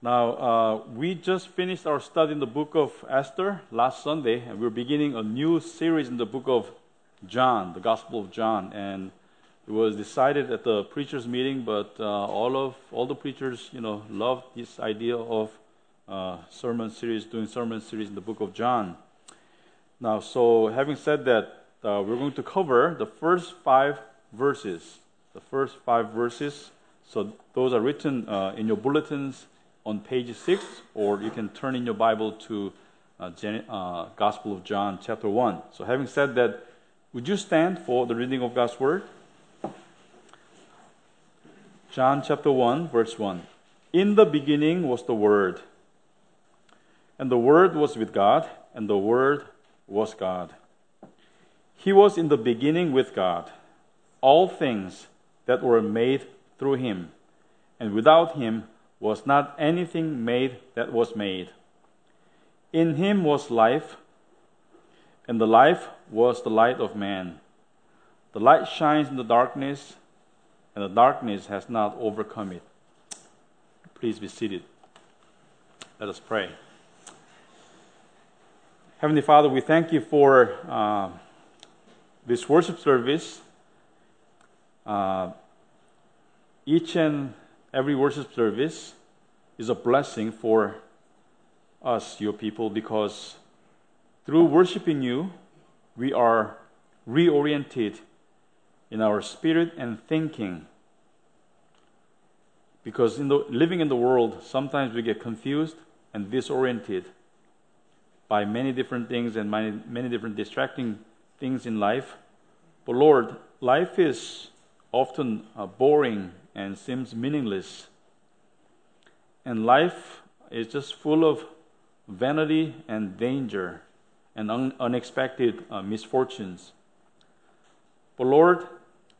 Now, uh, we just finished our study in the book of Esther last Sunday, and we're beginning a new series in the book of John, the Gospel of John. And it was decided at the preachers' meeting, but uh, all of all the preachers, you know, loved this idea of uh, sermon series, doing sermon series in the book of John. Now, so having said that, uh, we're going to cover the first five verses. The first five verses. So those are written uh, in your bulletins on page six, or you can turn in your Bible to uh, Gen- uh, Gospel of John, chapter one. So having said that, would you stand for the reading of God's word? John chapter 1, verse 1. In the beginning was the Word, and the Word was with God, and the Word was God. He was in the beginning with God. All things that were made through him, and without him was not anything made that was made. In him was life, and the life was the light of man. The light shines in the darkness, and the darkness has not overcome it. Please be seated. Let us pray. Heavenly Father, we thank you for uh, this worship service. Uh, each and every worship service is a blessing for us, your people, because through worshiping you, we are reoriented in our spirit and thinking. Because in the, living in the world, sometimes we get confused and disoriented by many different things and many, many different distracting things in life. But Lord, life is often uh, boring and seems meaningless. And life is just full of vanity and danger and un- unexpected uh, misfortunes. But Lord,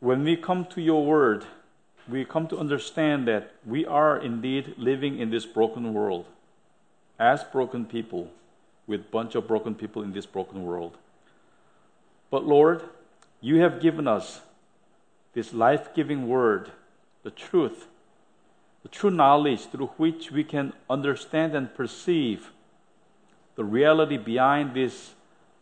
when we come to your word, we come to understand that we are indeed living in this broken world as broken people with bunch of broken people in this broken world. But Lord, you have given us this life giving word the truth, the true knowledge through which we can understand and perceive the reality behind this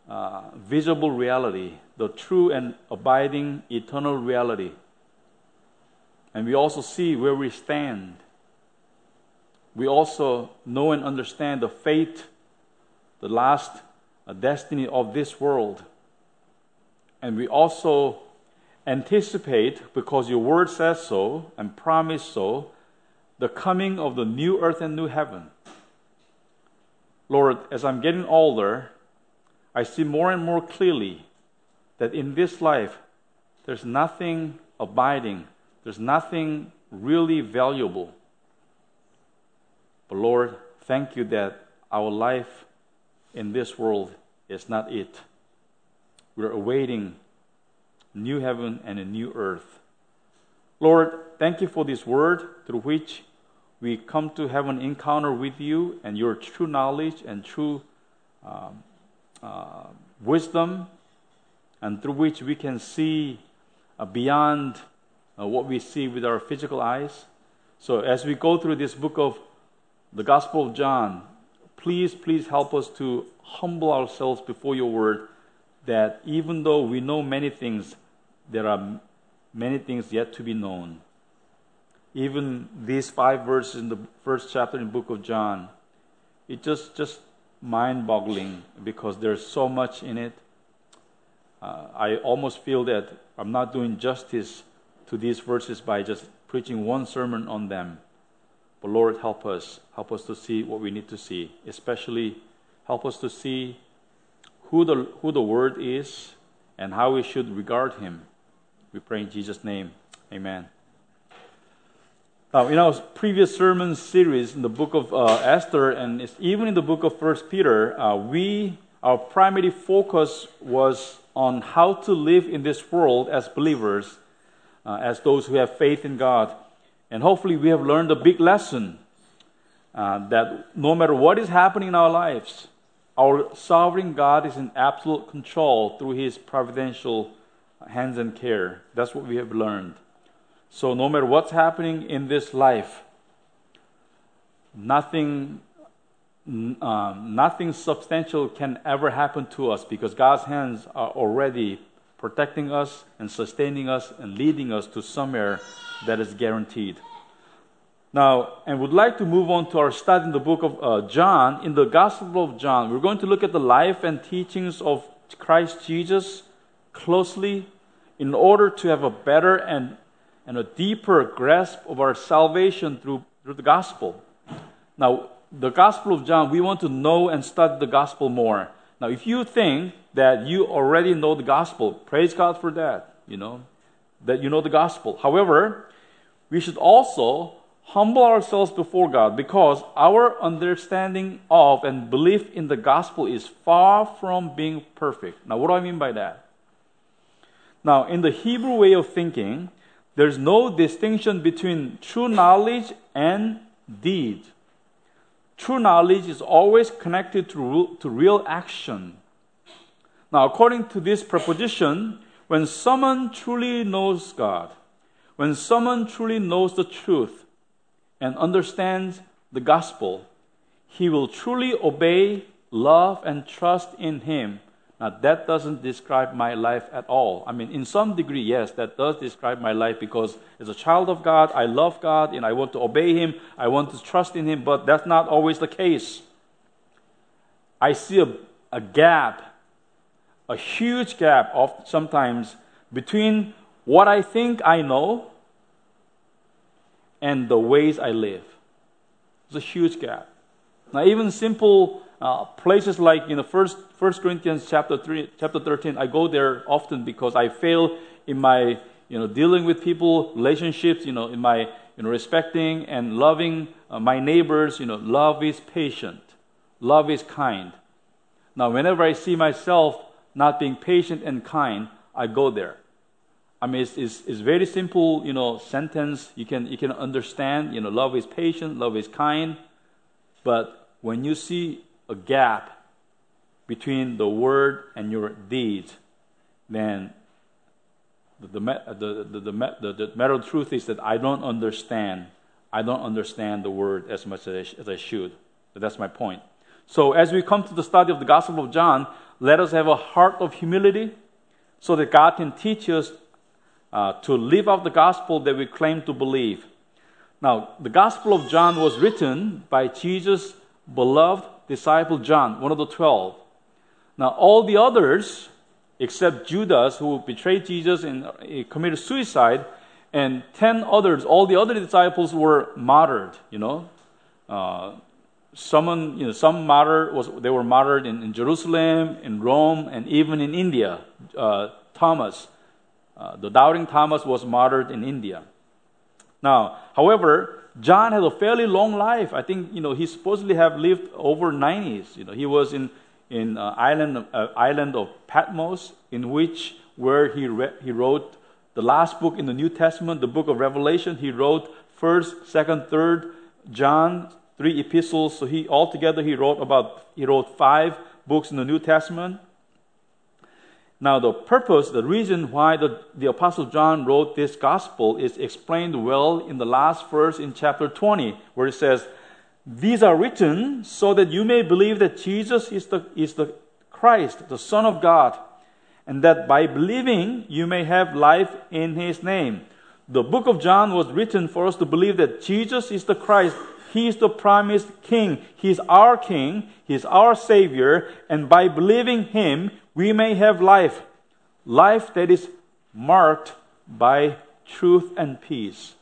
uh, visible reality, the true and abiding eternal reality. And we also see where we stand. We also know and understand the fate, the last uh, destiny of this world. And we also anticipate, because your word says so and promise so, the coming of the new earth and new heaven. Lord, as I'm getting older, I see more and more clearly that in this life, there's nothing abiding, there's nothing really valuable. But Lord, thank you that our life in this world is not it. We're awaiting new heaven and a new earth. Lord, thank you for this word through which we come to have an encounter with you and your true knowledge and true um, uh, wisdom, and through which we can see uh, beyond uh, what we see with our physical eyes. So, as we go through this book of the Gospel of John, please, please help us to humble ourselves before your word that even though we know many things, there are many things yet to be known. Even these five verses in the first chapter in the book of John, it's just, just mind boggling because there's so much in it. Uh, I almost feel that I'm not doing justice to these verses by just preaching one sermon on them. But Lord, help us. Help us to see what we need to see. Especially, help us to see who the, who the Word is and how we should regard Him. We pray in Jesus' name. Amen. Now, in our previous sermon series in the book of uh, Esther and even in the book of First Peter, uh, we our primary focus was on how to live in this world as believers, uh, as those who have faith in God, and hopefully we have learned a big lesson uh, that no matter what is happening in our lives, our sovereign God is in absolute control through His providential hands and care. That's what we have learned. So, no matter what's happening in this life, nothing, um, nothing substantial can ever happen to us because God's hands are already protecting us and sustaining us and leading us to somewhere that is guaranteed. Now, and would like to move on to our study in the book of uh, John. In the Gospel of John, we're going to look at the life and teachings of Christ Jesus closely in order to have a better and, and a deeper grasp of our salvation through, through the gospel. Now, the Gospel of John, we want to know and study the gospel more. Now, if you think that you already know the gospel, praise God for that, you know, that you know the gospel. However, we should also humble ourselves before God because our understanding of and belief in the gospel is far from being perfect. Now, what do I mean by that? Now, in the Hebrew way of thinking, there's no distinction between true knowledge and deed. True knowledge is always connected to, to real action. Now, according to this proposition, when someone truly knows God, when someone truly knows the truth and understands the gospel, he will truly obey, love, and trust in Him now, that doesn't describe my life at all. I mean, in some degree, yes, that does describe my life because as a child of God, I love God and I want to obey Him, I want to trust in Him, but that's not always the case. I see a, a gap, a huge gap of sometimes between what I think I know and the ways I live. There's a huge gap. Now, even simple uh, places like you know first First Corinthians chapter three, chapter thirteen. I go there often because I fail in my you know dealing with people, relationships. You know, in my you know respecting and loving uh, my neighbors. You know, love is patient, love is kind. Now, whenever I see myself not being patient and kind, I go there. I mean, it's, it's, it's very simple, you know, sentence. You can, you can understand, you know, love is patient, love is kind. But when you see a gap between the word and your deeds, then the, the, the, the, matter of truth is that I don't understand. I don't understand the word as much as I, as I should. But that's my point. So as we come to the study of the Gospel of John, let us have a heart of humility so that God can teach us uh, to live out the gospel that we claim to believe. Now, the Gospel of John was written by Jesus' beloved disciple John, one of the twelve. Now, all the others, except Judas, who betrayed Jesus and uh, committed suicide, and 10 others, all the other disciples were martyred, you know. Uh, someone, you know, some martyr was, they were martyred in, in Jerusalem, in Rome, and even in India. Uh, Thomas, uh, the doubting Thomas was martyred in India. Now, however, John had a fairly long life. I think, you know, he supposedly have lived over 90s. You know, he was in, in uh, island, uh, island of Patmos, in which where he, re- he wrote the last book in the New Testament, the book of Revelation. He wrote first, second, third, John, three epistles. So he altogether he wrote about he wrote five books in the New Testament. Now, the purpose, the reason why the, the Apostle John wrote this gospel is explained well in the last verse in chapter 20, where it says, These are written so that you may believe that Jesus is the, is the Christ, the Son of God, and that by believing you may have life in his name. The book of John was written for us to believe that Jesus is the Christ. He is the promised King. He is our King. He is our Savior. And by believing Him, we may have life, life that is marked by truth and peace.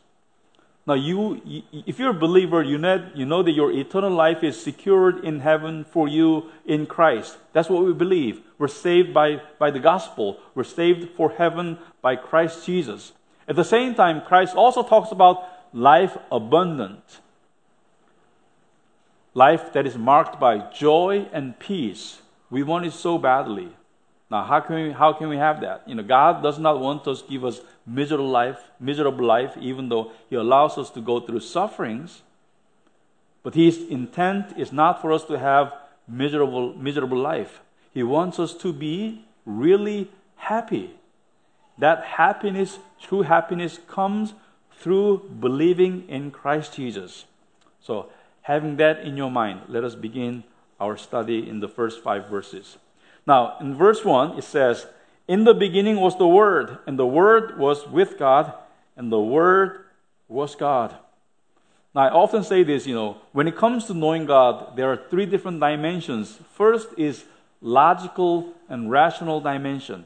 Now, you, if you're a believer, you know, that your eternal life is secured in heaven for you in Christ. That's what we believe. We're saved by, by the gospel. We're saved for heaven by Christ Jesus. At the same time, Christ also talks about life abundant. Life that is marked by joy and peace. We want it so badly. Now, how can we, how can we have that? You know, God does not want us to give us miserable life, miserable life, even though He allows us to go through sufferings. But His intent is not for us to have miserable, miserable life. He wants us to be really happy. That happiness, true happiness, comes through believing in Christ Jesus. So, having that in your mind, let us begin our study in the first five verses. Now, in verse 1, it says, In the beginning was the Word, and the Word was with God, and the Word was God. Now, I often say this, you know, when it comes to knowing God, there are three different dimensions. First is logical and rational dimension.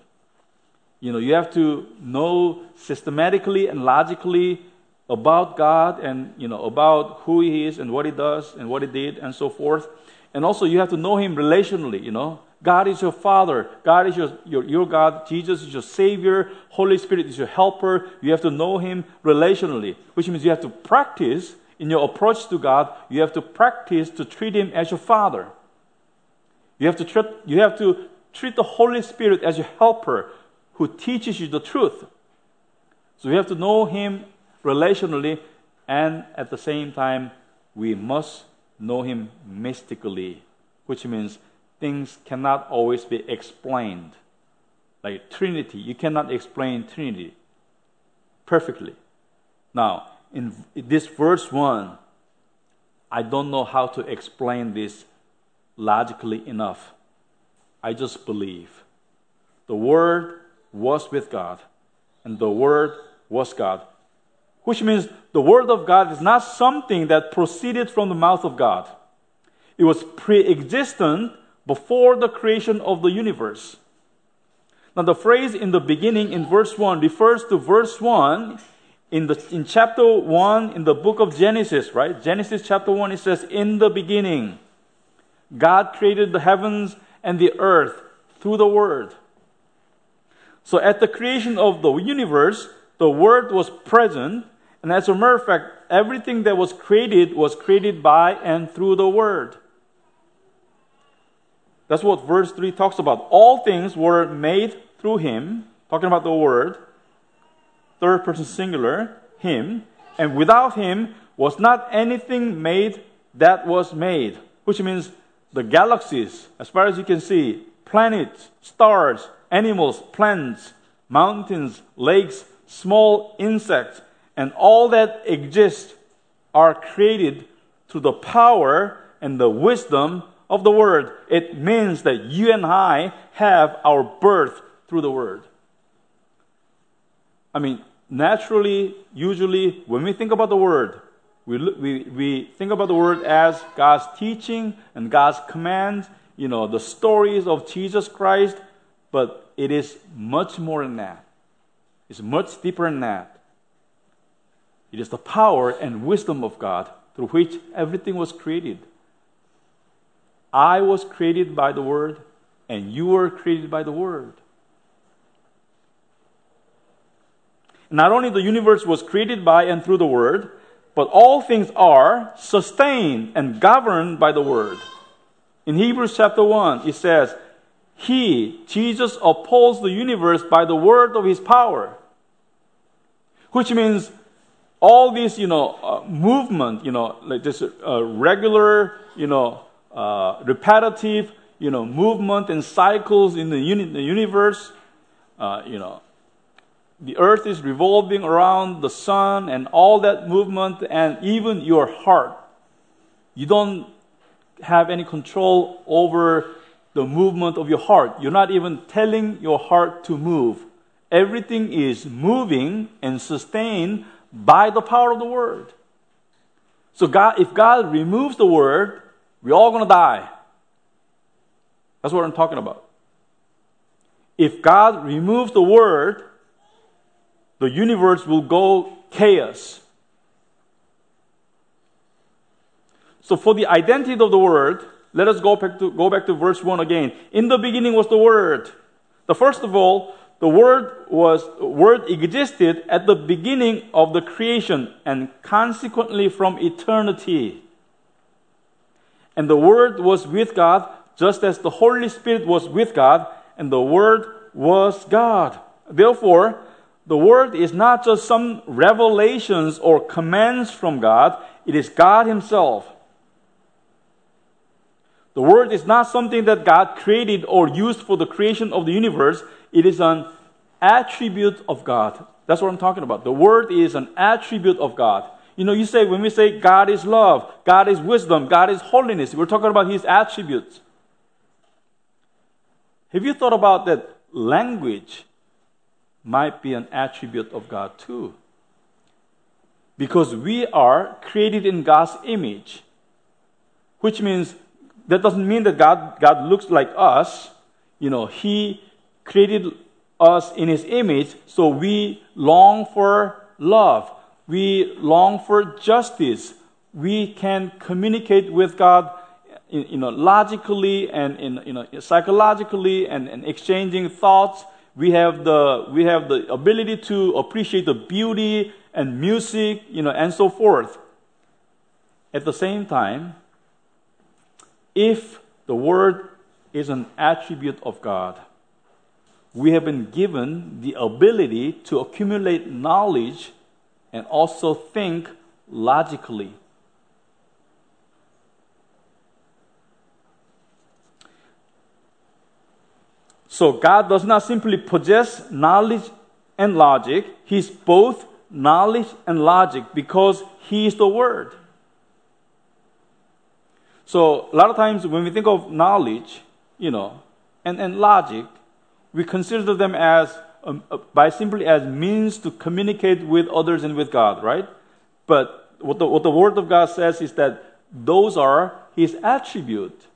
You know, you have to know systematically and logically about God and, you know, about who He is and what He does and what He did and so forth. And also, you have to know Him relationally, you know. God is your Father. God is your, your, your God. Jesus is your Savior. Holy Spirit is your helper. You have to know Him relationally, which means you have to practice in your approach to God. You have to practice to treat Him as your Father. You have to treat, you have to treat the Holy Spirit as your helper who teaches you the truth. So you have to know Him relationally, and at the same time, we must know Him mystically, which means things cannot always be explained. Like Trinity, you cannot explain Trinity perfectly. Now, in this verse 1, I don't know how to explain this logically enough. I just believe. The Word was with God, and the Word was God. Which means the Word of God is not something that proceeded from the mouth of God. It was pre existent before the creation of the universe. Now, the phrase in the beginning in verse 1 refers to verse 1 in, the, in chapter 1 in the book of Genesis, right? Genesis chapter 1, it says, In the beginning, God created the heavens and the earth through the Word. So, at the creation of the universe, the Word was present, and as a matter of fact, everything that was created was created by and through the Word. That's what verse 3 talks about. All things were made through him, talking about the word, third person singular, him, and without him was not anything made that was made, which means the galaxies, as far as you can see, planets, stars, animals, plants, mountains, lakes, small insects, and all that exists are created through the power and the wisdom of the Word, it means that you and I have our birth through the Word. I mean, naturally, usually, when we think about the Word, we, we, we think about the Word as God's teaching and God's commands, you know, the stories of Jesus Christ, but it is much more than that. It's much deeper than that. It is the power and wisdom of God through which everything was created. I was created by the Word, and you were created by the Word. Not only the universe was created by and through the Word, but all things are sustained and governed by the Word. In Hebrews chapter 1, it says, He, Jesus, upholds the universe by the word of His power. Which means all this, you know, uh, movement, you know, like this uh, regular, you know, uh, repetitive, you know, movement and cycles in the, uni- the universe. Uh, you know, the earth is revolving around the sun and all that movement, and even your heart. You don't have any control over the movement of your heart. You're not even telling your heart to move. Everything is moving and sustained by the power of the word. So God, if God removes the word, we're all going to die. That's what I'm talking about. If God removes the word, the universe will go chaos. So, for the identity of the word, let us go back to, go back to verse 1 again. In the beginning was the word. The first of all, the word was word existed at the beginning of the creation and consequently from eternity. And the Word was with God, just as the Holy Spirit was with God, and the Word was God. Therefore, the Word is not just some revelations or commands from God, it is God Himself. The Word is not something that God created or used for the creation of the universe, it is an attribute of God. That's what I'm talking about. The Word is an attribute of God. You know, you say, when we say God is love, God is wisdom, God is holiness, we're talking about His attributes. Have you thought about that language might be an attribute of God too? Because we are created in God's image, which means that doesn't mean that God, God looks like us. You know, He created us in His image, so we long for love. We long for justice. We can communicate with God you know, logically and you know, psychologically and, and exchanging thoughts. We have, the, we have the ability to appreciate the beauty and music, you know, and so forth. At the same time, if the Word is an attribute of God, we have been given the ability to accumulate knowledge and also think logically. So God does not simply possess knowledge and logic, He's both knowledge and logic because He is the Word. So a lot of times when we think of knowledge, you know, and, and logic, we consider them as um, uh, by simply as means to communicate with others and with God, right? But what the, what the Word of God says is that those are His attribute.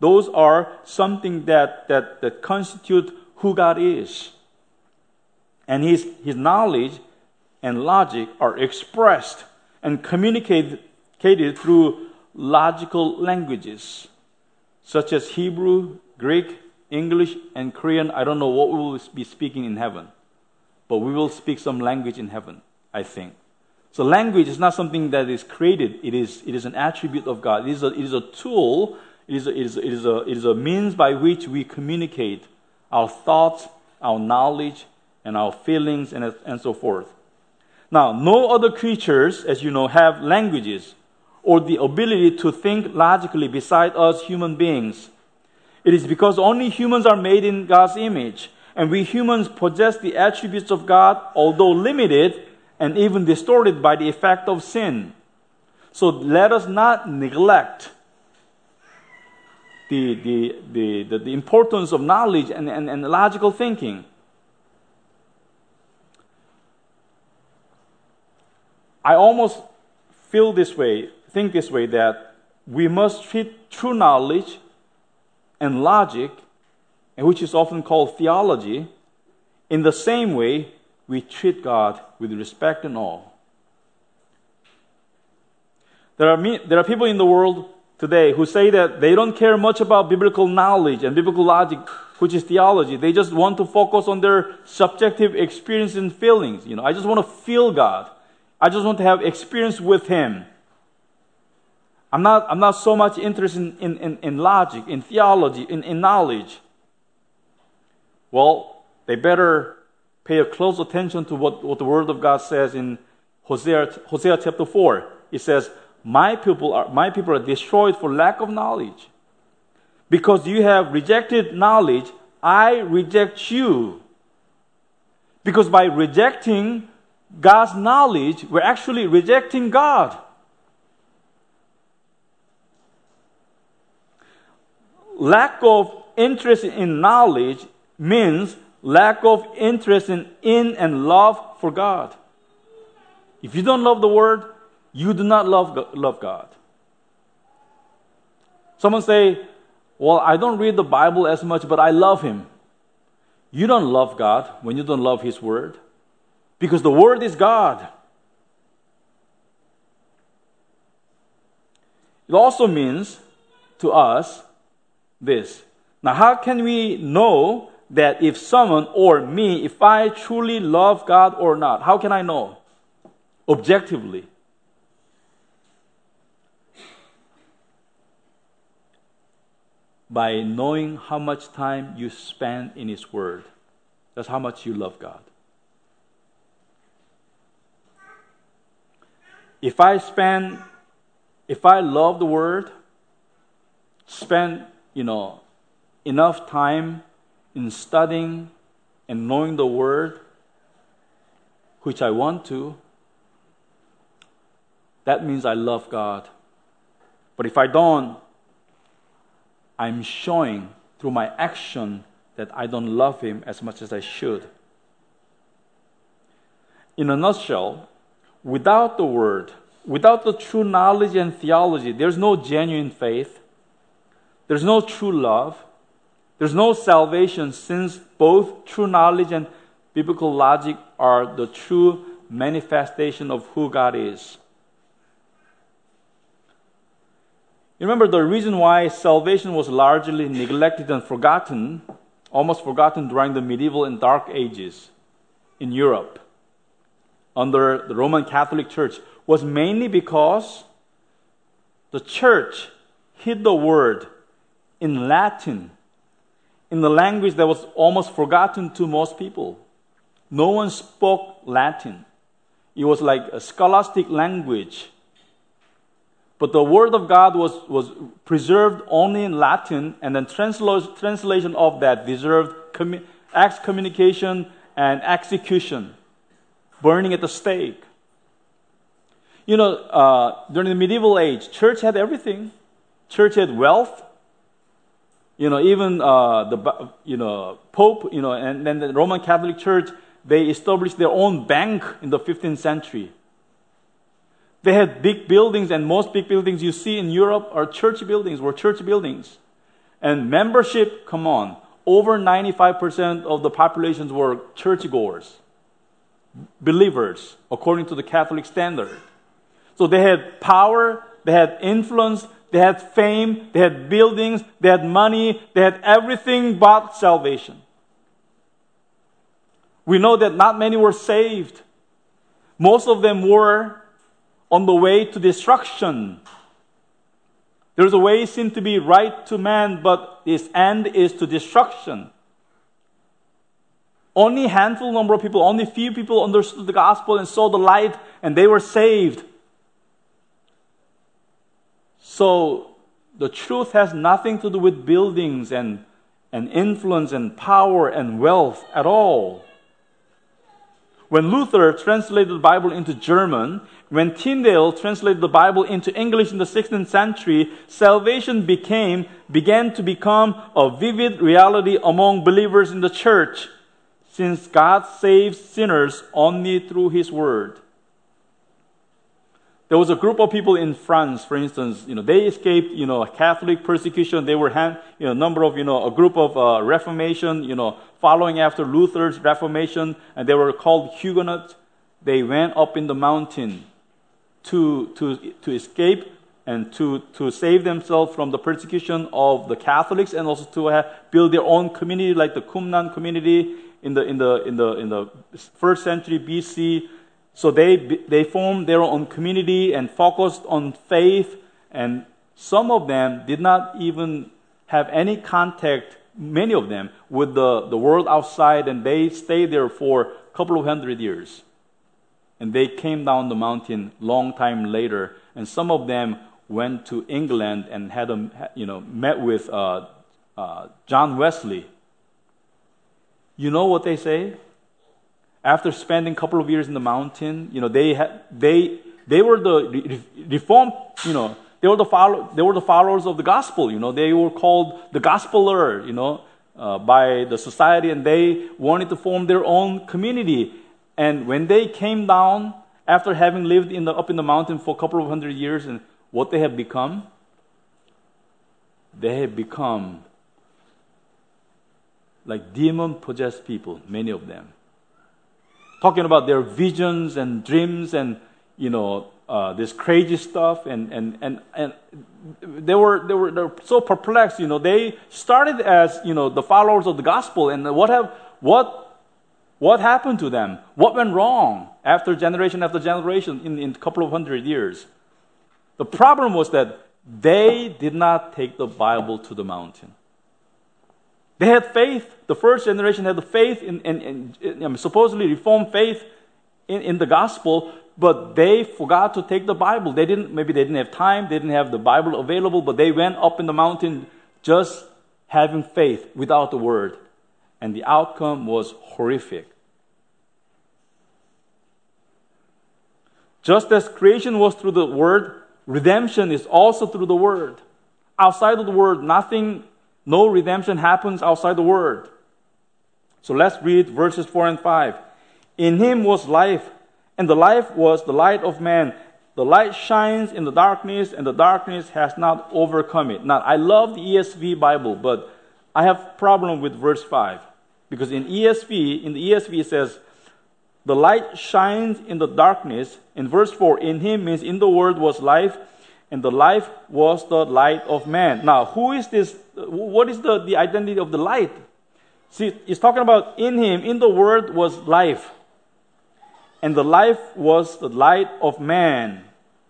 Those are something that, that, that constitute who God is. And his, his knowledge and logic are expressed and communicated through logical languages, such as Hebrew, Greek, English, and Korean. I don't know what we will be speaking in heaven, but we will speak some language in heaven, I think. So, language is not something that is created, it is, it is an attribute of God. It is a, it is a tool it is, a, it, is a, it, is a, it is a means by which we communicate our thoughts, our knowledge, and our feelings, and, and so forth. Now, no other creatures, as you know, have languages or the ability to think logically beside us human beings. It is because only humans are made in God's image, and we humans possess the attributes of God, although limited and even distorted by the effect of sin. So let us not neglect the, the, the, the, the importance of knowledge and, and, and logical thinking. I almost feel this way, think this way, that we must treat true knowledge and logic, which is often called theology, in the same way we treat God with respect and awe. There are, there are people in the world today who say that they don't care much about biblical knowledge and biblical logic, which is theology. They just want to focus on their subjective experience and feelings. You know, I just want to feel God. I just want to have experience with Him. I'm not, I'm not so much interested in, in, in logic, in theology, in, in knowledge. Well, they better pay a close attention to what, what the Word of God says in Hosea, Hosea chapter 4. It says, my people are, my people are destroyed for lack of knowledge. Because you have rejected knowledge, I reject you. Because by rejecting God's knowledge, we're actually rejecting God. Lack of interest in knowledge means lack of interest in, in and love for God. If you don't love the Word, you do not love, love God. Someone say, Well, I don't read the Bible as much, but I love Him. You don't love God when you don't love His Word because the Word is God. It also means to us this. Now, how can we know that if someone or me, if I truly love God or not? How can I know? Objectively. by knowing how much time you spend in His Word. That's how much you love God. If I spend, if I love the Word, spend, you know, enough time in studying and knowing the Word, which I want to, that means I love God. But if I don't, I'm showing through my action that I don't love Him as much as I should. In a nutshell, without the Word, without the true knowledge and theology, there's no genuine faith, there's no true love, there's no salvation since both true knowledge and biblical logic are the true manifestation of who God is. You remember the reason why salvation was largely neglected and forgotten, almost forgotten during the medieval and dark ages in Europe under the Roman Catholic Church was mainly because the church hid the word in Latin, in the language that was almost forgotten to most people. No one spoke Latin. It was like a scholastic language but the word of God was, was preserved only in Latin, and then translo- translation of that deserved commu- excommunication and execution, burning at the stake. You know, uh, during the medieval age, church had everything. Church had wealth. You know, even uh, the you know Pope. You know, and then the Roman Catholic Church they established their own bank in the 15th century. They had big buildings, and most big buildings you see in Europe are church buildings, were church buildings. And membership, come on, over 95% of the populations were churchgoers, believers, according to the Catholic standard. So they had power, they had influence, they had fame, they had buildings, they had money, they had everything but salvation. We know that not many were saved. Most of them were on the way to destruction. There's a way seemed to be right to man, but its end is to destruction. Only handful number of people, only few people understood the gospel and saw the light, and they were saved. So the truth has nothing to do with buildings and, and influence and power and wealth at all. When Luther translated the Bible into German, when Tyndale translated the Bible into English in the 16th century, salvation became, began to become a vivid reality among believers in the church, since God saves sinners only through His Word. There was a group of people in France, for instance, you know, they escaped, you know, Catholic persecution. They were, hand, you know, a number of, you know, a group of uh, Reformation, you know, following after Luther's Reformation, and they were called Huguenots. They went up in the mountain to, to, to escape and to, to save themselves from the persecution of the Catholics and also to have, build their own community like the Qumran community in the, in the, in the, in the first century BC. So they, they formed their own community and focused on faith and some of them did not even have any contact, many of them, with the, the world outside and they stayed there for a couple of hundred years. And they came down the mountain long time later, and some of them went to England and had a, you know, met with uh, uh, John Wesley. You know what they say? After spending a couple of years in the mountain, you know, they had, they, they were the reformed, you know, they were the follow, they were the followers of the gospel, you know, they were called the gospeler, you know, uh, by the society, and they wanted to form their own community. And when they came down, after having lived in the, up in the mountain for a couple of hundred years, and what they have become, they have become like demon possessed people, many of them. Talking about their visions and dreams and, you know, uh, this crazy stuff, and, and, and, and they, were, they, were, they were so perplexed. You know, they started as, you know, the followers of the gospel, and what have, what what happened to them? What went wrong after generation after generation in, in a couple of hundred years? The problem was that they did not take the Bible to the mountain. They had faith. The first generation had the faith in, in, in, in supposedly reformed faith in, in the gospel, but they forgot to take the Bible. They didn't, maybe they didn't have time, they didn't have the Bible available, but they went up in the mountain just having faith without the word and the outcome was horrific. Just as creation was through the Word, redemption is also through the Word. Outside of the Word, nothing, no redemption happens outside the Word. So let's read verses 4 and 5. In him was life, and the life was the light of man. The light shines in the darkness, and the darkness has not overcome it. Now, I love the ESV Bible, but I have problem with verse 5. Because in ESV, in the ESV it says, the light shines in the darkness. In verse 4, in him means in the word was life, and the life was the light of man. Now, who is this? What is the, the identity of the light? See, he's talking about in him, in the word was life. And the life was the light of man.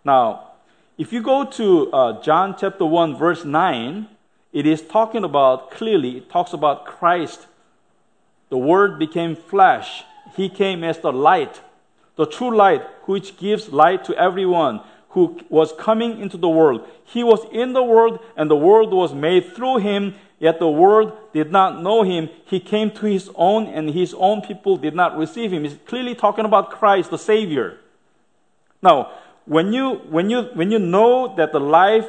Now, if you go to uh, John chapter 1, verse 9, it is talking about clearly, it talks about Christ. The word became flesh he came as the light, the true light, which gives light to everyone who was coming into the world. He was in the world, and the world was made through him, yet the world did not know him. He came to his own, and his own people did not receive him. He's clearly talking about Christ, the Savior. Now, when you, when you, when you know that the life,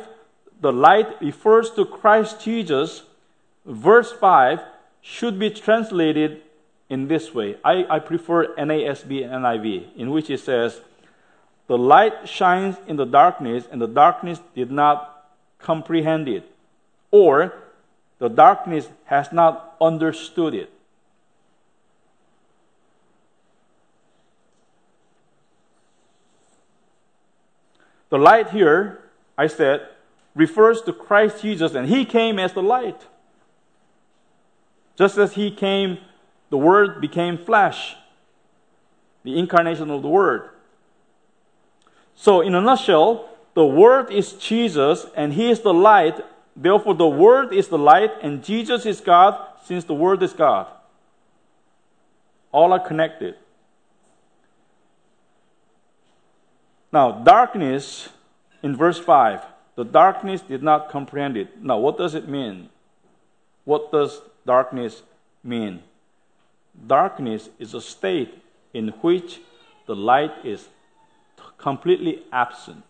the light refers to Christ Jesus, verse 5 should be translated in this way. I, I prefer NASB and NIV, in which it says, The light shines in the darkness, and the darkness did not comprehend it. Or, the darkness has not understood it. The light here, I said, refers to Christ Jesus, and He came as the light. Just as He came the Word became flesh, the incarnation of the Word. So, in a nutshell, the Word is Jesus and He is the light. Therefore, the Word is the light and Jesus is God since the Word is God. All are connected. Now, darkness in verse 5, the darkness did not comprehend it. Now, what does it mean? What does darkness mean? Darkness is a state in which the light is completely absent.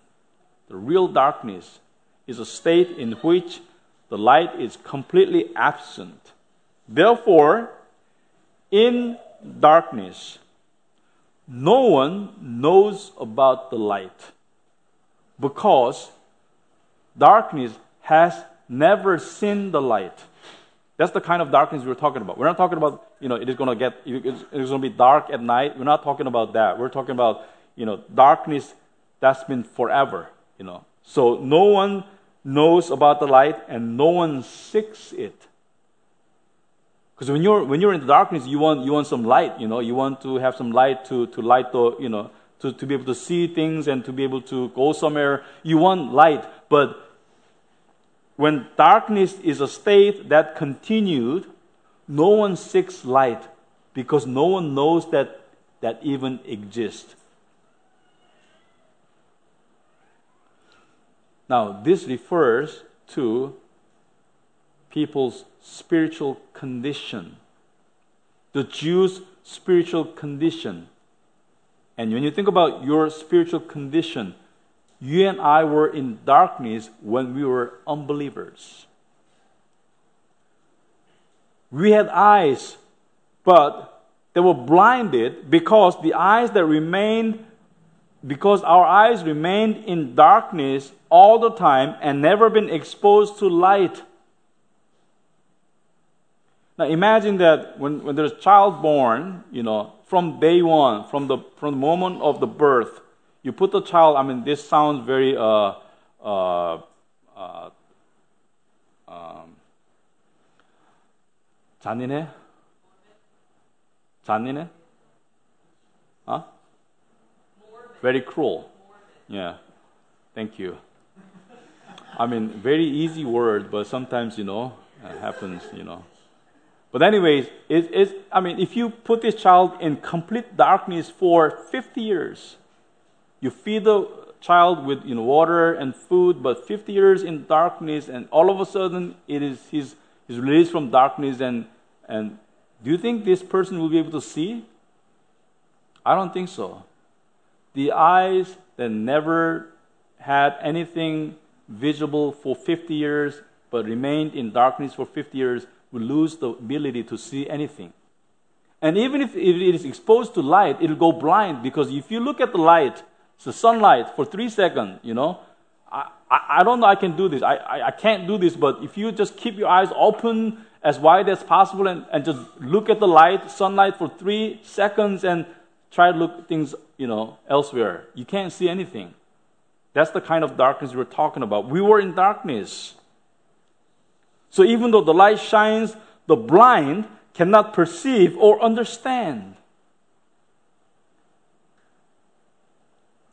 The real darkness is a state in which the light is completely absent. Therefore, in darkness, no one knows about the light because darkness has never seen the light. That's the kind of darkness we're talking about. We're not talking about, you know, it is going to get, it's, going to be dark at night. We're not talking about that. We're talking about, you know, darkness that's been forever, you know. So no one knows about the light and no one seeks it. Because when you're, when you're in the darkness, you want, you want some light, you know, you want to have some light to, to light the, you know, to, to be able to see things and to be able to go somewhere. You want light, but when darkness is a state that continued, no one seeks light because no one knows that that even exists. Now, this refers to people's spiritual condition, the Jews' spiritual condition. And when you think about your spiritual condition, you and I were in darkness when we were unbelievers. We had eyes, but they were blinded because the eyes that remained, because our eyes remained in darkness all the time and never been exposed to light. Now imagine that when, when there's a child born, you know, from day one, from the, from the moment of the birth, you put the child, I mean, this sounds very, uh, uh, uh, um, 잔인해? 잔인해? Huh? Very cruel. Yeah. Thank you. I mean, very easy word, but sometimes, you know, it happens, you know. But anyways, it, it's, I mean, if you put this child in complete darkness for 50 years, you feed the child with you know, water and food, but 50 years in darkness, and all of a sudden it is he's, he's released from darkness. And, and do you think this person will be able to see? I don't think so. The eyes that never had anything visible for 50 years but remained in darkness for 50 years will lose the ability to see anything. And even if it is exposed to light, it'll go blind because if you look at the light, the sunlight for three seconds, you know, I, I, I don't know I can do this. I, I, I, can't do this, but if you just keep your eyes open as wide as possible and, and just look at the light, sunlight for three seconds and try to look things, you know, elsewhere, you can't see anything. That's the kind of darkness we're talking about. We were in darkness. So even though the light shines, the blind cannot perceive or understand.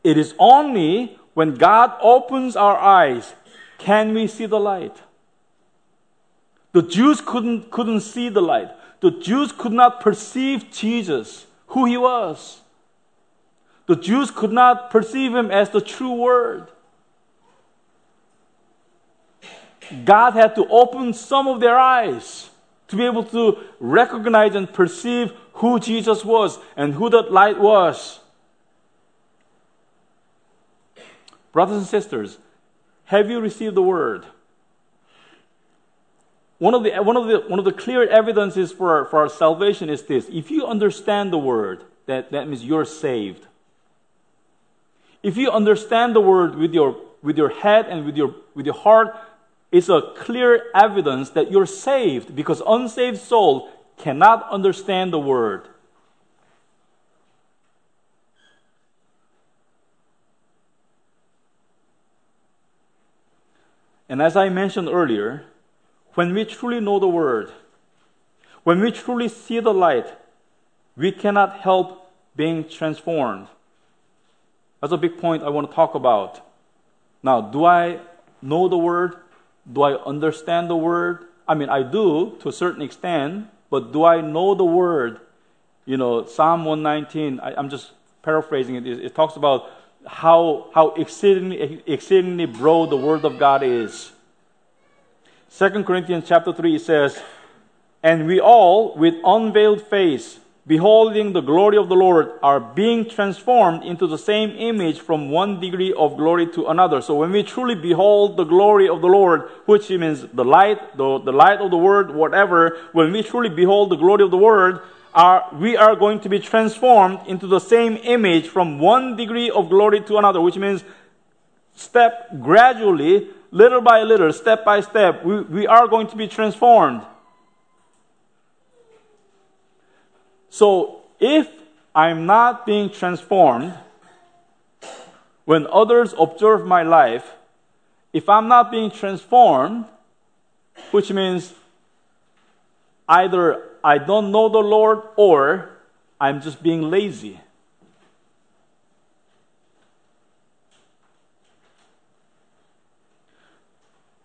It is only when God opens our eyes can we see the light. The Jews couldn't, couldn't see the light. The Jews could not perceive Jesus, who he was. The Jews could not perceive him as the true word. God had to open some of their eyes to be able to recognize and perceive who Jesus was and who that light was. Brothers and sisters, have you received the word? One of the, one of the, one of the clear evidences for our, for our salvation is this. If you understand the word, that, that means you're saved. If you understand the word with your, with your head and with your, with your heart, it's a clear evidence that you're saved because unsaved soul cannot understand the word. And as I mentioned earlier, when we truly know the word, when we truly see the light, we cannot help being transformed. That's a big point I want to talk about. Now, do I know the word? Do I understand the word? I mean, I do to a certain extent, but do I know the word? You know, Psalm 119, I, am just paraphrasing it, it, it talks about how, how exceedingly, exceedingly broad the word of God is. 2 Corinthians chapter 3 says, And we all, with unveiled face, beholding the glory of the Lord, are being transformed into the same image from one degree of glory to another. So when we truly behold the glory of the Lord, which means the light, the, the light of the word, whatever, when we truly behold the glory of the word, are, we are going to be transformed into the same image from one degree of glory to another, which means step gradually, little by little, step by step, we, we are going to be transformed. So if I'm not being transformed, when others observe my life, if I'm not being transformed, which means either I don't know the Lord or I'm just being lazy.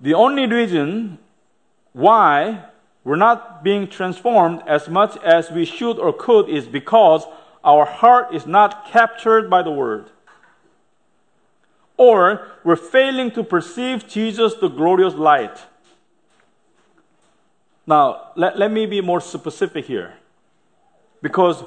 The only reason why we're not being transformed as much as we should or could is because our heart is not captured by the word. Or we're failing to perceive Jesus, the glorious light. Now, let, let me be more specific here. Because,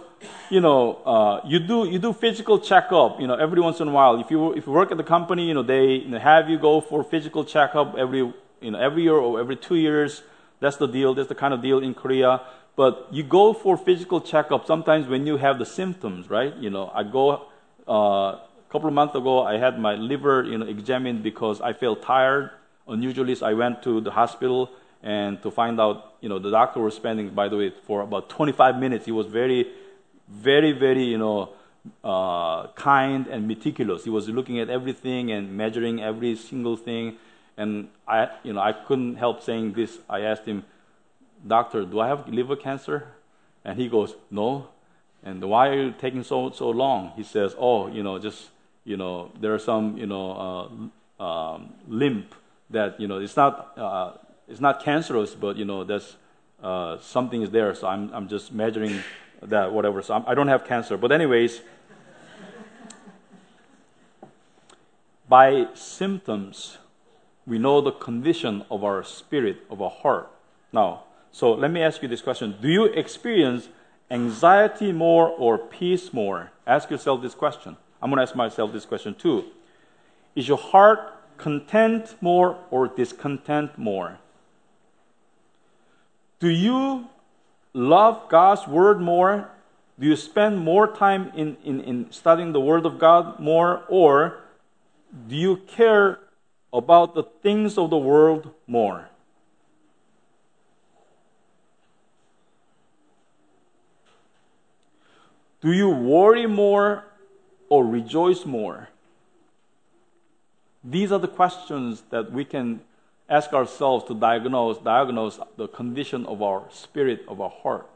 you know, uh, you, do, you do physical checkup, you know, every once in a while. If you, if you work at the company, you know, they you know, have you go for physical checkup every, you know, every year or every two years. That's the deal. That's the kind of deal in Korea. But you go for physical checkup sometimes when you have the symptoms, right? You know, I go uh, a couple of months ago. I had my liver, you know, examined because I felt tired. Unusually, so I went to the hospital and to find out, you know, the doctor was spending, by the way, for about 25 minutes. He was very, very, very, you know, uh, kind and meticulous. He was looking at everything and measuring every single thing. And I, you know, I couldn't help saying this. I asked him, Doctor, do I have liver cancer? And he goes, No. And why are you taking so so long? He says, Oh, you know, just you know, there are some you know uh, um, limp that you know it's not uh, it's not cancerous, but you know there's uh, something is there. So I'm I'm just measuring that whatever. So I'm, I do not have cancer, but anyways. by symptoms we know the condition of our spirit, of our heart. Now, so let me ask you this question Do you experience anxiety more or peace more? Ask yourself this question. I'm going to ask myself this question too. Is your heart content more or discontent more? Do you love God's word more? Do you spend more time in, in, in studying the word of God more? Or do you care about the things of the world more? Do you worry more or rejoice more? These are the questions that we can ask ourselves to diagnose, diagnose the condition of our spirit, of our heart.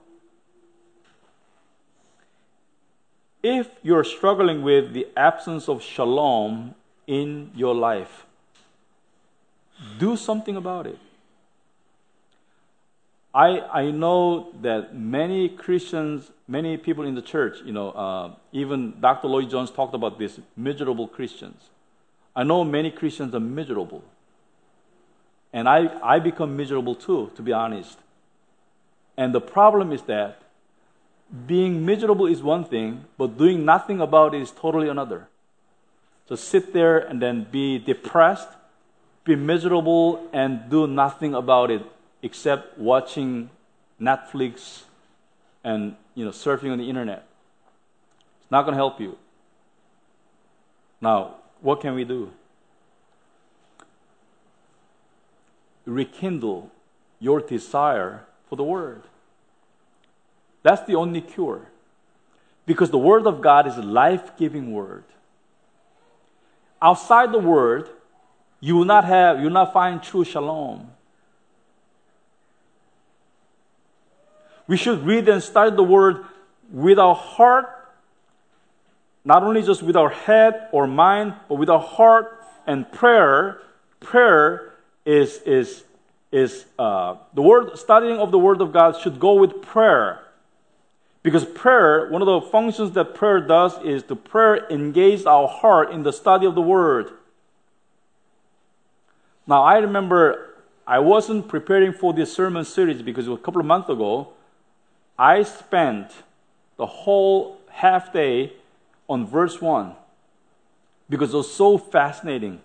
If you're struggling with the absence of shalom in your life, do something about it. I, I know that many Christians, many people in the church, you know, uh, even Dr. Lloyd Jones talked about this miserable Christians. I know many Christians are miserable. And I, I become miserable too, to be honest. And the problem is that being miserable is one thing, but doing nothing about it is totally another. So sit there and then be depressed, be miserable, and do nothing about it except watching Netflix and you know surfing on the internet. It's not going to help you. Now, what can we do? Rekindle your desire for the Word. That's the only cure. Because the Word of God is a life giving Word. Outside the Word, you will not have, you will not find true shalom. We should read and study the Word with our heart, not only just with our head or mind, but with our heart and prayer. Prayer is, is, is uh, the word studying of the Word of God should go with prayer. Because prayer, one of the functions that prayer does is to prayer engage our heart in the study of the Word. Now, I remember I wasn't preparing for this sermon series because a couple of months ago, I spent the whole half day on verse 1 because it was so fascinating.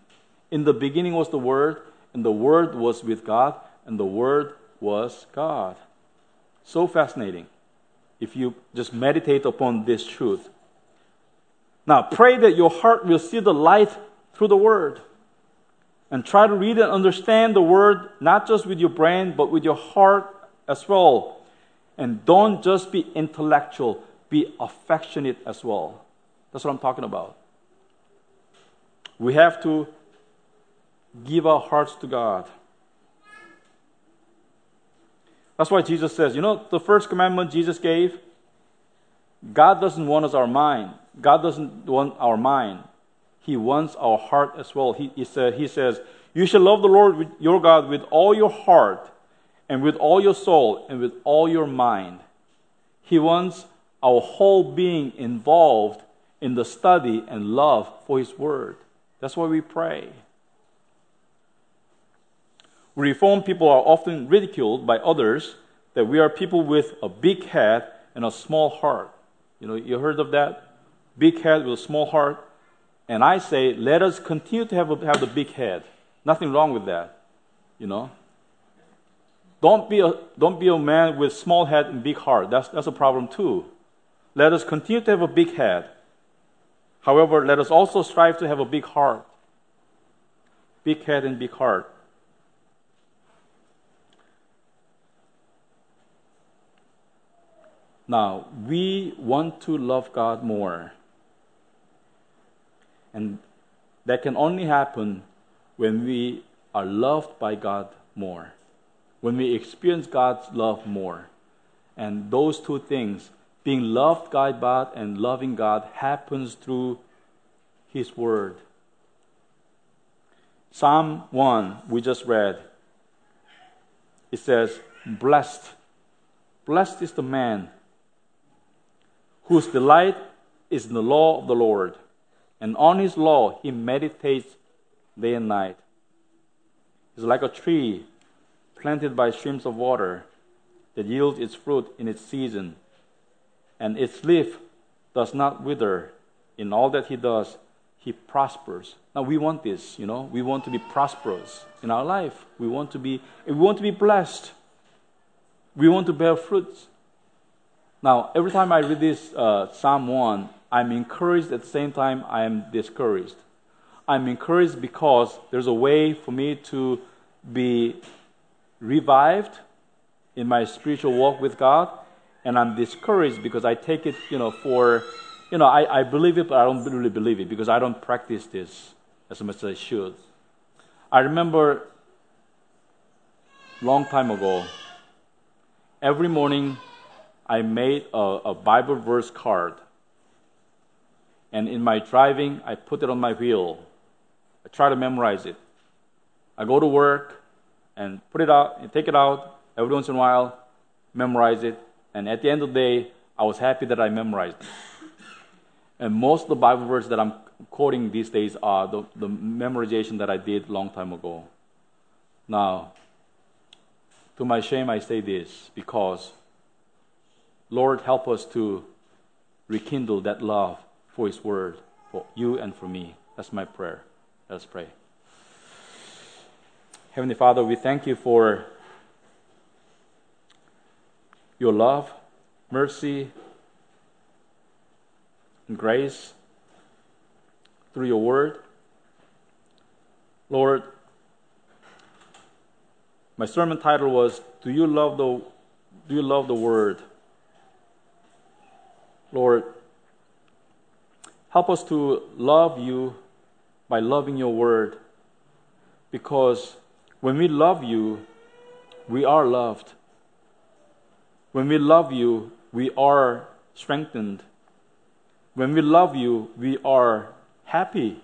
In the beginning was the Word, and the Word was with God, and the Word was God. So fascinating if you just meditate upon this truth. Now, pray that your heart will see the light through the Word. And try to read and understand the Word, not just with your brain, but with your heart as well. And don't just be intellectual, be affectionate as well. That's what I'm talking about. We have to give our hearts to God. That's why Jesus says, you know, the first commandment Jesus gave, God doesn't want us our mind. God doesn't want our mind. He wants our heart as well. He, he, said, he says, You shall love the Lord your God with all your heart, and with all your soul, and with all your mind. He wants our whole being involved in the study and love for His Word. That's why we pray. Reformed people are often ridiculed by others that we are people with a big head and a small heart. You know, you heard of that? Big head with a small heart. And I say, let us continue to have, a, have the big head. Nothing wrong with that. You know? Don't be, a, don't be a man with small head and big heart. That's, that's a problem too. Let us continue to have a big head. However, let us also strive to have a big heart. Big head and big heart. Now, we want to love God more. And that can only happen when we are loved by God more, when we experience God's love more. And those two things, being loved by God and loving God, happens through His Word. Psalm 1, we just read, it says, Blessed, blessed is the man whose delight is in the law of the Lord, and on his law he meditates day and night. He's like a tree planted by streams of water that yields its fruit in its season, and its leaf does not wither, in all that he does, he prospers. Now we want this, you know. We want to be prosperous in our life. We want to be we want to be blessed. We want to bear fruits. Now, every time I read this uh, Psalm 1, I'm encouraged at the same time I am discouraged. I'm encouraged because there's a way for me to be revived in my spiritual walk with God, and I'm discouraged because I take it, you know, for, you know, I, I believe it, but I don't really believe it because I don't practice this as much as I should. I remember long time ago, every morning I made a, a Bible verse card. And in my driving, I put it on my wheel. I try to memorize it. I go to work and put it out and take it out every once in a while, memorize it. And at the end of the day, I was happy that I memorized it. And most of the Bible verses that I'm quoting these days are the, the memorization that I did long time ago. Now, to my shame, I say this because Lord, help us to rekindle that love for His Word, for you and for me. That's my prayer. Let us pray. Heavenly Father, we thank you for your love, mercy, and grace through your word. Lord, my sermon title was Do you love the do you love the word? Lord, help us to love you by loving your word. Because when we love you, we are loved. When we love you, we are strengthened. When we love you, we are happy.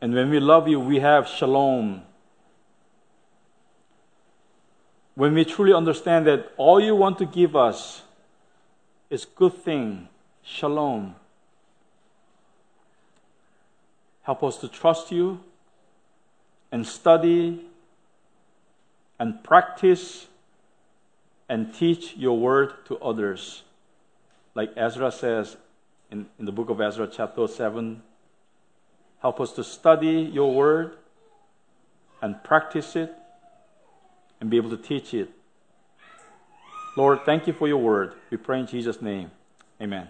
And when we love you, we have shalom. When we truly understand that all you want to give us is good thing, shalom. Help us to trust you and study and practice and teach your word to others. Like Ezra says in, in the book of Ezra, chapter 7. Help us to study your word and practice it and be able to teach it Lord, thank you for your word. We pray in Jesus' name. Amen.